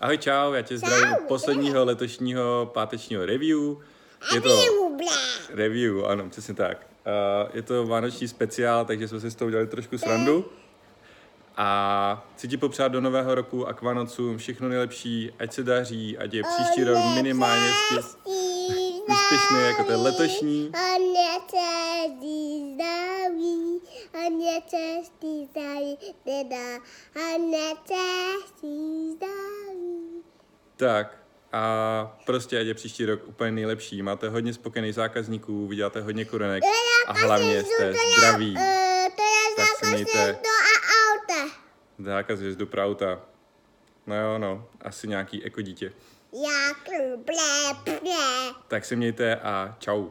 Ahoj, čau, já tě zdravím u posledního letošního pátečního review. Je to review, ano, přesně tak. Uh, je to vánoční speciál, takže jsme si s toho udělali trošku srandu. A chci ti popřát do nového roku a k Vánocům všechno nejlepší, ať se daří, ať je příští rok minimálně úspěšný jako ten letošní. Tak a prostě ať je příští rok úplně nejlepší. Máte hodně spokojených zákazníků, vyděláte hodně korunek a hlavně jste zdraví. Tak se mějte. Zákaz jezdu pro auta. No jo, no, asi nějaký eko dítě. Jak ble, ble. Tak se mějte a. Čau.